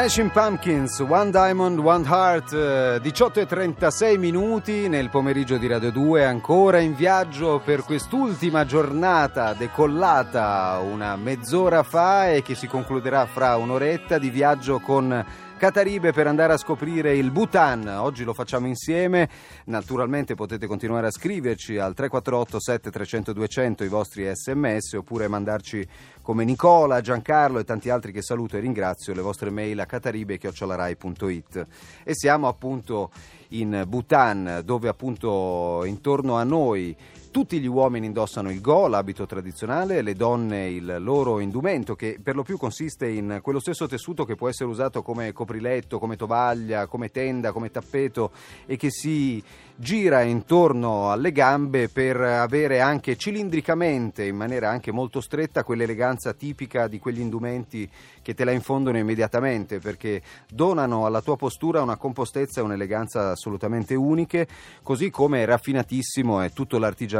Smashing Pumpkins, One Diamond, One Heart, eh, 18 e 36 minuti nel pomeriggio di Radio 2, ancora in viaggio per quest'ultima giornata decollata una mezz'ora fa e che si concluderà fra un'oretta di viaggio con Cataribe per andare a scoprire il Bhutan. Oggi lo facciamo insieme. Naturalmente potete continuare a scriverci al 348 7300 200 i vostri sms oppure mandarci come Nicola, Giancarlo e tanti altri che saluto e ringrazio le vostre mail a cataribe.it. E siamo appunto in Bhutan dove appunto intorno a noi tutti gli uomini indossano il go, l'abito tradizionale, le donne il loro indumento che per lo più consiste in quello stesso tessuto che può essere usato come copriletto, come tovaglia, come tenda, come tappeto e che si gira intorno alle gambe per avere anche cilindricamente, in maniera anche molto stretta, quell'eleganza tipica di quegli indumenti che te la infondono immediatamente perché donano alla tua postura una compostezza e un'eleganza assolutamente uniche, così come raffinatissimo è tutto l'artigianato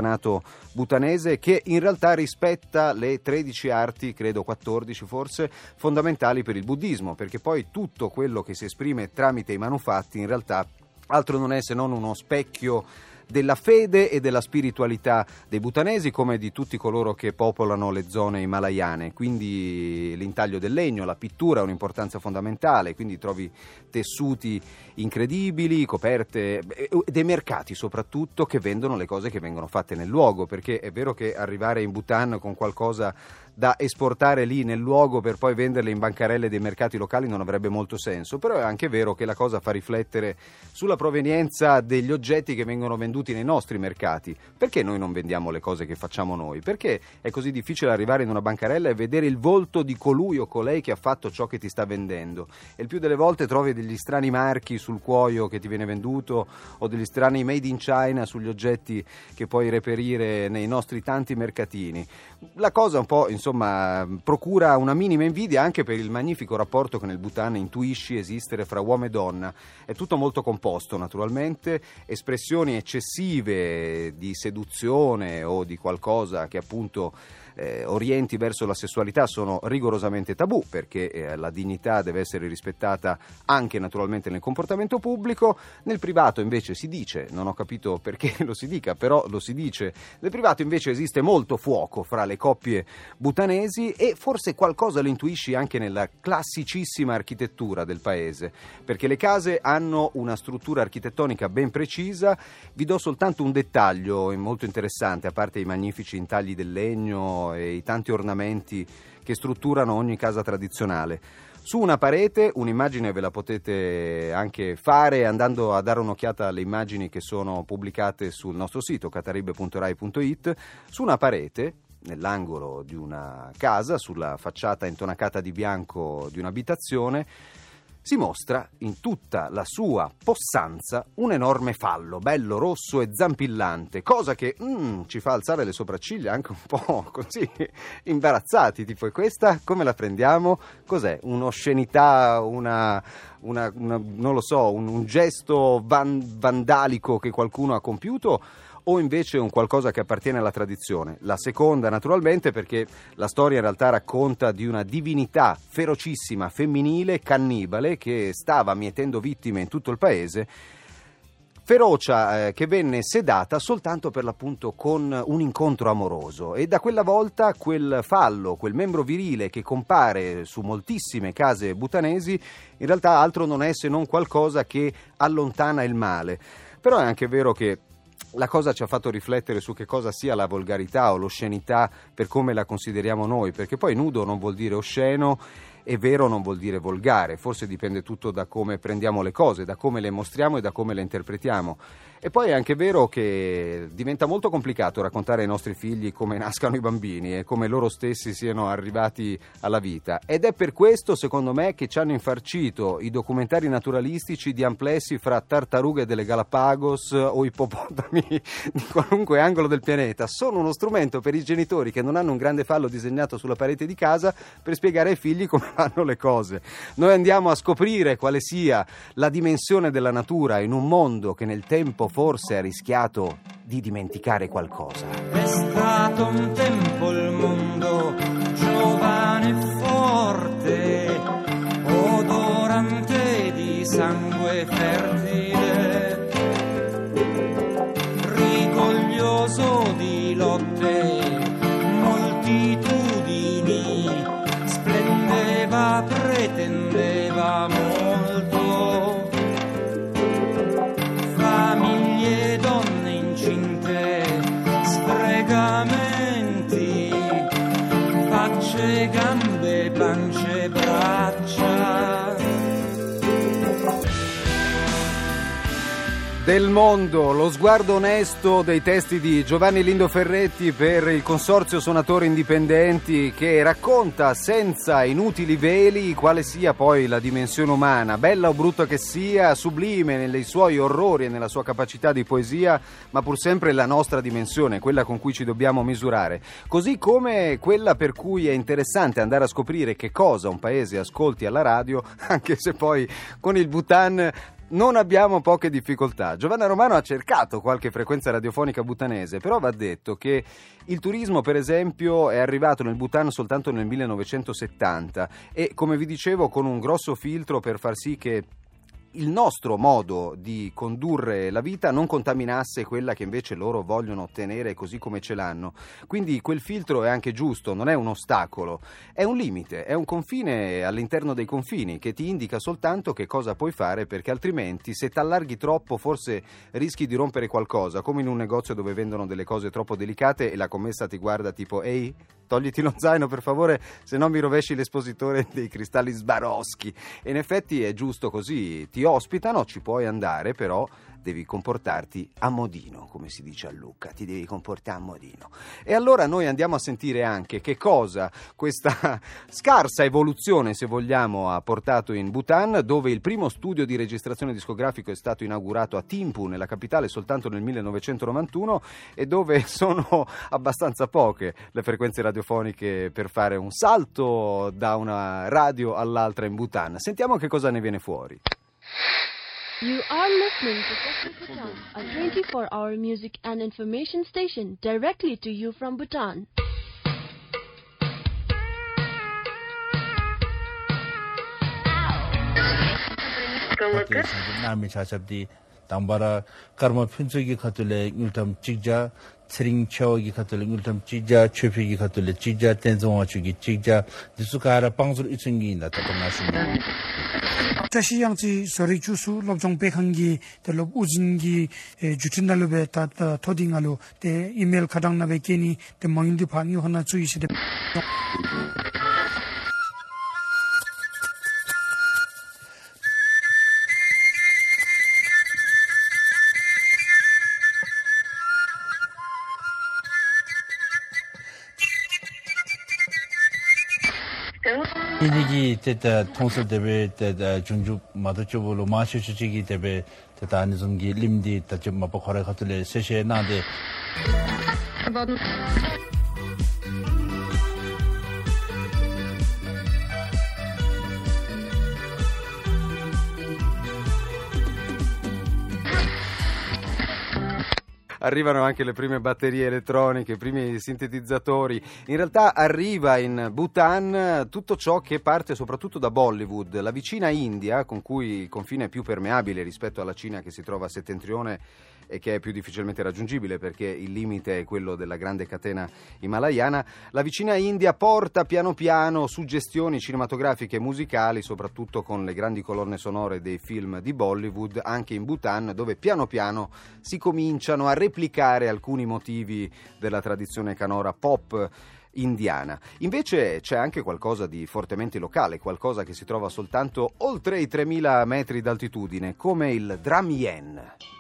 butanese che in realtà rispetta le 13 arti, credo 14 forse, fondamentali per il buddismo, perché poi tutto quello che si esprime tramite i manufatti in realtà altro non è se non uno specchio della fede e della spiritualità dei butanesi come di tutti coloro che popolano le zone himalayane. Quindi l'intaglio del legno, la pittura ha un'importanza fondamentale, quindi trovi tessuti incredibili, coperte, dei mercati soprattutto che vendono le cose che vengono fatte nel luogo, perché è vero che arrivare in Bhutan con qualcosa da esportare lì nel luogo per poi venderle in bancarelle dei mercati locali non avrebbe molto senso, però è anche vero che la cosa fa riflettere sulla provenienza degli oggetti che vengono venduti nei nostri mercati. Perché noi non vendiamo le cose che facciamo noi? Perché è così difficile arrivare in una bancarella e vedere il volto di colui o colei che ha fatto ciò che ti sta vendendo? E il più delle volte trovi degli strani marchi sul cuoio che ti viene venduto o degli strani made in China sugli oggetti che puoi reperire nei nostri tanti mercatini. La cosa un po', insomma, insomma, procura una minima invidia anche per il magnifico rapporto che nel Bhutan intuisci esistere fra uomo e donna. È tutto molto composto, naturalmente, espressioni eccessive di seduzione o di qualcosa che appunto eh, orienti verso la sessualità sono rigorosamente tabù perché eh, la dignità deve essere rispettata anche naturalmente nel comportamento pubblico. Nel privato invece si dice, non ho capito perché lo si dica, però lo si dice, nel privato invece esiste molto fuoco fra le coppie butanesi e forse qualcosa lo intuisci anche nella classicissima architettura del paese, perché le case hanno una struttura architettonica ben precisa. Vi do soltanto un dettaglio molto interessante, a parte i magnifici intagli del legno e i tanti ornamenti che strutturano ogni casa tradizionale. Su una parete, un'immagine ve la potete anche fare andando a dare un'occhiata alle immagini che sono pubblicate sul nostro sito cataribe.rai.it. Su una parete, nell'angolo di una casa, sulla facciata intonacata di bianco di un'abitazione, si mostra in tutta la sua possanza un enorme fallo, bello rosso e zampillante, cosa che mm, ci fa alzare le sopracciglia anche un po' così imbarazzati, tipo e questa come la prendiamo? Cos'è? Un'oscenità, una, una, una non lo so, un, un gesto van, vandalico che qualcuno ha compiuto? O invece un qualcosa che appartiene alla tradizione. La seconda naturalmente perché la storia in realtà racconta di una divinità ferocissima, femminile, cannibale, che stava mietendo vittime in tutto il paese ferocia eh, che venne sedata soltanto per l'appunto con un incontro amoroso e da quella volta quel fallo, quel membro virile che compare su moltissime case butanesi in realtà altro non è se non qualcosa che allontana il male. Però è anche vero che la cosa ci ha fatto riflettere su che cosa sia la volgarità o l'oscenità per come la consideriamo noi, perché poi nudo non vuol dire osceno e vero non vuol dire volgare, forse dipende tutto da come prendiamo le cose, da come le mostriamo e da come le interpretiamo. E poi è anche vero che diventa molto complicato raccontare ai nostri figli come nascano i bambini e come loro stessi siano arrivati alla vita. Ed è per questo, secondo me, che ci hanno infarcito i documentari naturalistici di amplessi fra tartarughe delle Galapagos o ippopotami di qualunque angolo del pianeta. Sono uno strumento per i genitori che non hanno un grande fallo disegnato sulla parete di casa per spiegare ai figli come vanno le cose. Noi andiamo a scoprire quale sia la dimensione della natura in un mondo che nel tempo forse ha rischiato di dimenticare qualcosa. È stato un Del mondo, lo sguardo onesto dei testi di Giovanni Lindo Ferretti per il Consorzio Suonatori Indipendenti che racconta senza inutili veli quale sia poi la dimensione umana, bella o brutta che sia, sublime nei suoi orrori e nella sua capacità di poesia, ma pur sempre la nostra dimensione, quella con cui ci dobbiamo misurare. Così come quella per cui è interessante andare a scoprire che cosa un paese ascolti alla radio, anche se poi con il Bhutan non abbiamo poche difficoltà. Giovanna Romano ha cercato qualche frequenza radiofonica butanese, però va detto che il turismo, per esempio, è arrivato nel Bhutan soltanto nel 1970 e, come vi dicevo, con un grosso filtro per far sì che il nostro modo di condurre la vita non contaminasse quella che invece loro vogliono ottenere così come ce l'hanno. Quindi quel filtro è anche giusto, non è un ostacolo, è un limite, è un confine all'interno dei confini che ti indica soltanto che cosa puoi fare perché altrimenti se t'allarghi troppo forse rischi di rompere qualcosa, come in un negozio dove vendono delle cose troppo delicate e la commessa ti guarda tipo ehi togliti lo zaino per favore se no mi rovesci l'espositore dei cristalli Swarovski. E in effetti è giusto così. Ti ospitano ci puoi andare però devi comportarti a modino, come si dice a Lucca, ti devi comportare a modino. E allora noi andiamo a sentire anche che cosa questa scarsa evoluzione, se vogliamo, ha portato in Bhutan, dove il primo studio di registrazione discografico è stato inaugurato a Thimphu, nella capitale, soltanto nel 1991 e dove sono abbastanza poche le frequenze radiofoniche per fare un salto da una radio all'altra in Bhutan. Sentiamo che cosa ne viene fuori. You are listening to Bhutan, a 24-hour music and information station directly to you from Bhutan. ᱛᱮ ᱥᱟᱡᱱᱟ ᱢᱤᱪᱷᱟ ᱥᱟᱵᱫᱤ ᱛᱟᱢᱵᱟᱨᱟ ᱠᱟᱨᱢᱟ ᱯᱷᱤᱱᱪᱩᱜᱤ ᱠᱷᱟᱛᱩᱞᱮ ᱧᱩᱛᱟᱢ ᱪᱤᱜᱡᱟ tsering chawagi khatuli ngultam chikja chupigi khatuli chikja tenzongwa chugi chikja disukara pangzur itsungi inda tata nashini tashi yangzi sori chusu lobchong pekhangi te lob uzingi e, jutinda lobe tata thodi ngalu te email khadang nabe keni te mangindi phangi hona chuyi shide 이메일 카당나베 케니 데 망인디 방이 하나 주이시데 이니기 때다 통솔 대베 때다 중주 마도쪽으로 마셔주지기 대베 때다 안좀기 림디 다좀 마포 거래 같을래 세시에 나데 arrivano anche le prime batterie elettroniche, i primi sintetizzatori. In realtà arriva in Bhutan tutto ciò che parte soprattutto da Bollywood, la vicina India, con cui il confine è più permeabile rispetto alla Cina che si trova a settentrione e che è più difficilmente raggiungibile perché il limite è quello della grande catena himalayana, la vicina India porta piano piano suggestioni cinematografiche e musicali, soprattutto con le grandi colonne sonore dei film di Bollywood, anche in Bhutan, dove piano piano si cominciano a replicare alcuni motivi della tradizione canora pop indiana. Invece c'è anche qualcosa di fortemente locale, qualcosa che si trova soltanto oltre i 3000 metri d'altitudine, come il drum yen.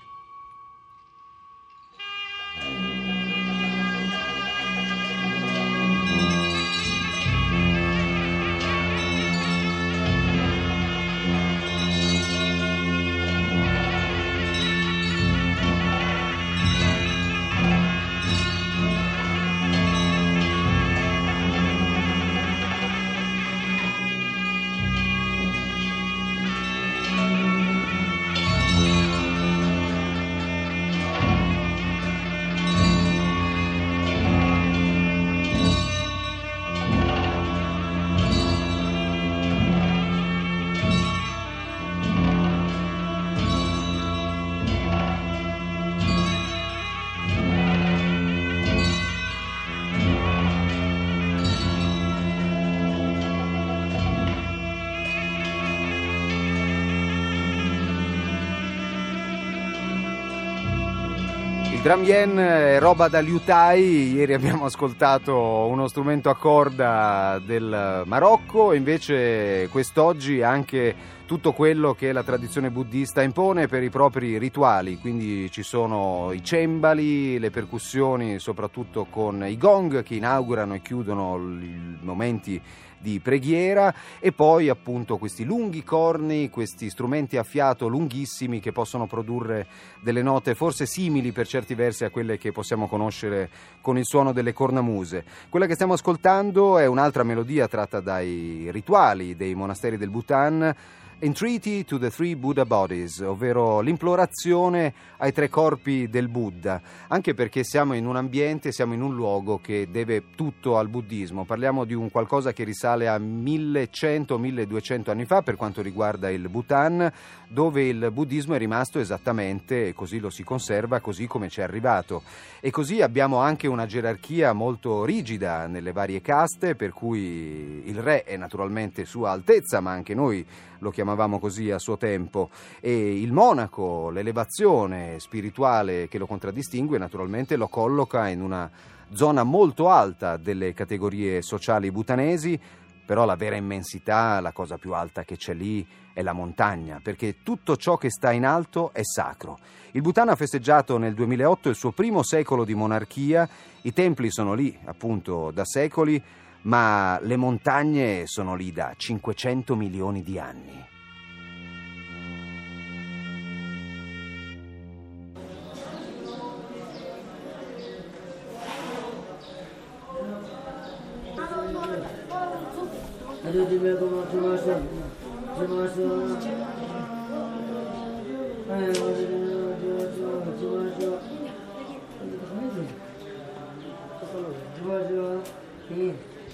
Il drum yen roba da liutai, ieri abbiamo ascoltato uno strumento a corda del Marocco, invece quest'oggi anche tutto quello che la tradizione buddista impone per i propri rituali, quindi ci sono i cembali, le percussioni, soprattutto con i gong che inaugurano e chiudono i momenti di preghiera e poi appunto questi lunghi corni, questi strumenti a fiato lunghissimi che possono produrre delle note forse simili per certi versi a quelle che possiamo conoscere con il suono delle cornamuse. Quella che stiamo ascoltando è un'altra melodia tratta dai rituali dei monasteri del Bhutan Entreaty to the Three Buddha Bodies, ovvero l'implorazione ai tre corpi del Buddha, anche perché siamo in un ambiente, siamo in un luogo che deve tutto al buddismo. Parliamo di un qualcosa che risale a 1100-1200 anni fa per quanto riguarda il Bhutan, dove il buddismo è rimasto esattamente, così lo si conserva, così come ci è arrivato. E così abbiamo anche una gerarchia molto rigida nelle varie caste, per cui il re è naturalmente Sua Altezza, ma anche noi lo chiamavamo così a suo tempo, e il monaco, l'elevazione spirituale che lo contraddistingue, naturalmente lo colloca in una zona molto alta delle categorie sociali butanesi, però la vera immensità, la cosa più alta che c'è lì è la montagna, perché tutto ciò che sta in alto è sacro. Il Bhutan ha festeggiato nel 2008 il suo primo secolo di monarchia, i templi sono lì appunto da secoli, ma le montagne sono lì da 500 milioni di anni.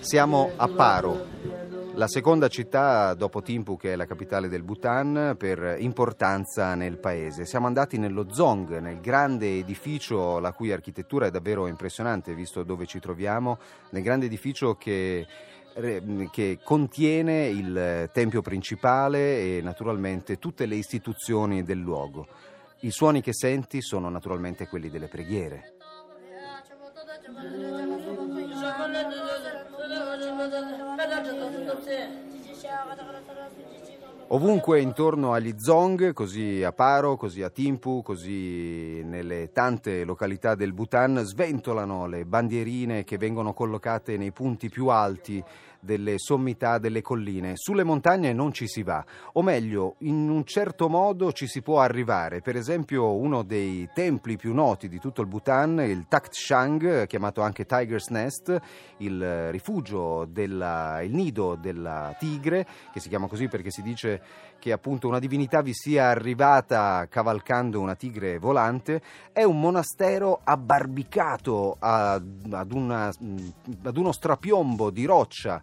Siamo a Paro, la seconda città dopo Thimphu che è la capitale del Bhutan per importanza nel paese. Siamo andati nello Zong, nel grande edificio la cui architettura è davvero impressionante visto dove ci troviamo, nel grande edificio che che contiene il tempio principale e naturalmente tutte le istituzioni del luogo. I suoni che senti sono naturalmente quelli delle preghiere. Ovunque intorno agli Zong, così a Paro, così a Thimphu, così nelle tante località del Bhutan, sventolano le bandierine che vengono collocate nei punti più alti delle sommità delle colline. Sulle montagne non ci si va, o meglio, in un certo modo ci si può arrivare. Per esempio, uno dei templi più noti di tutto il Bhutan, il Takht Shang, chiamato anche Tiger's Nest, il rifugio, della, il nido della tigre, che si chiama così perché si dice che appunto una divinità vi sia arrivata cavalcando una tigre volante, è un monastero abbarbicato ad, una, ad uno strapiombo di roccia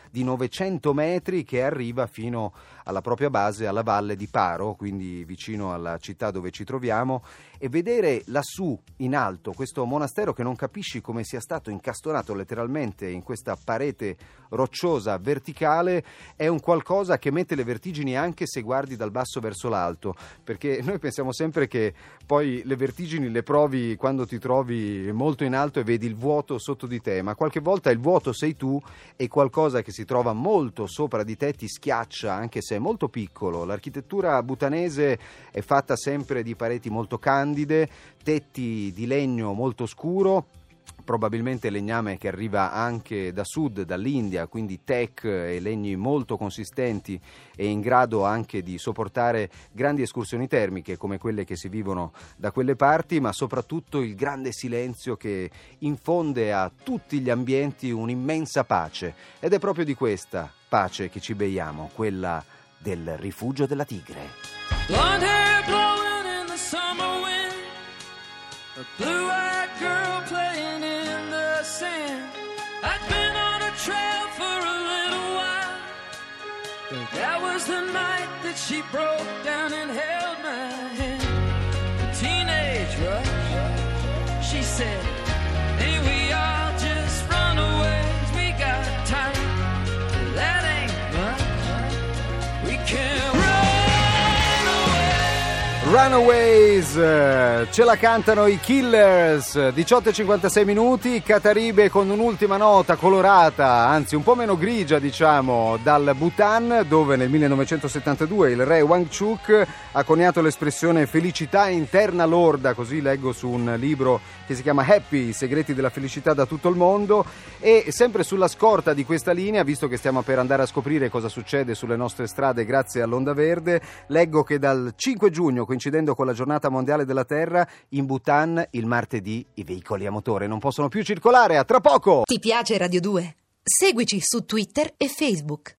di 900 metri che arriva fino alla propria base alla valle di Paro, quindi vicino alla città dove ci troviamo, e vedere lassù in alto questo monastero che non capisci come sia stato incastonato letteralmente in questa parete rocciosa verticale è un qualcosa che mette le vertigini anche se guardi dal basso verso l'alto, perché noi pensiamo sempre che poi le vertigini le provi quando ti trovi molto in alto e vedi il vuoto sotto di te, ma qualche volta il vuoto sei tu e qualcosa che si trova molto sopra di te ti schiaccia anche se è molto piccolo. L'architettura butanese è fatta sempre di pareti molto candide, tetti di legno molto scuro probabilmente legname che arriva anche da sud, dall'India, quindi tech e legni molto consistenti e in grado anche di sopportare grandi escursioni termiche come quelle che si vivono da quelle parti, ma soprattutto il grande silenzio che infonde a tutti gli ambienti un'immensa pace ed è proprio di questa pace che ci beiamo, quella del rifugio della tigre. Blonde a blue-eyed girl playing that was the night that she broke down and held my hand. A teenage rush, she said, Runaways, ce la cantano i Killers, 18.56 minuti, Cataribe con un'ultima nota colorata, anzi un po' meno grigia diciamo, dal Bhutan dove nel 1972 il re Wangchuk ha coniato l'espressione felicità interna lorda, così leggo su un libro che si chiama Happy, i segreti della felicità da tutto il mondo. E sempre sulla scorta di questa linea, visto che stiamo per andare a scoprire cosa succede sulle nostre strade grazie all'Onda Verde, leggo che dal 5 giugno coincidendo con la giornata mondiale della Terra, in Bhutan il martedì i veicoli a motore non possono più circolare. A tra poco! Ti piace Radio 2? Seguici su Twitter e Facebook.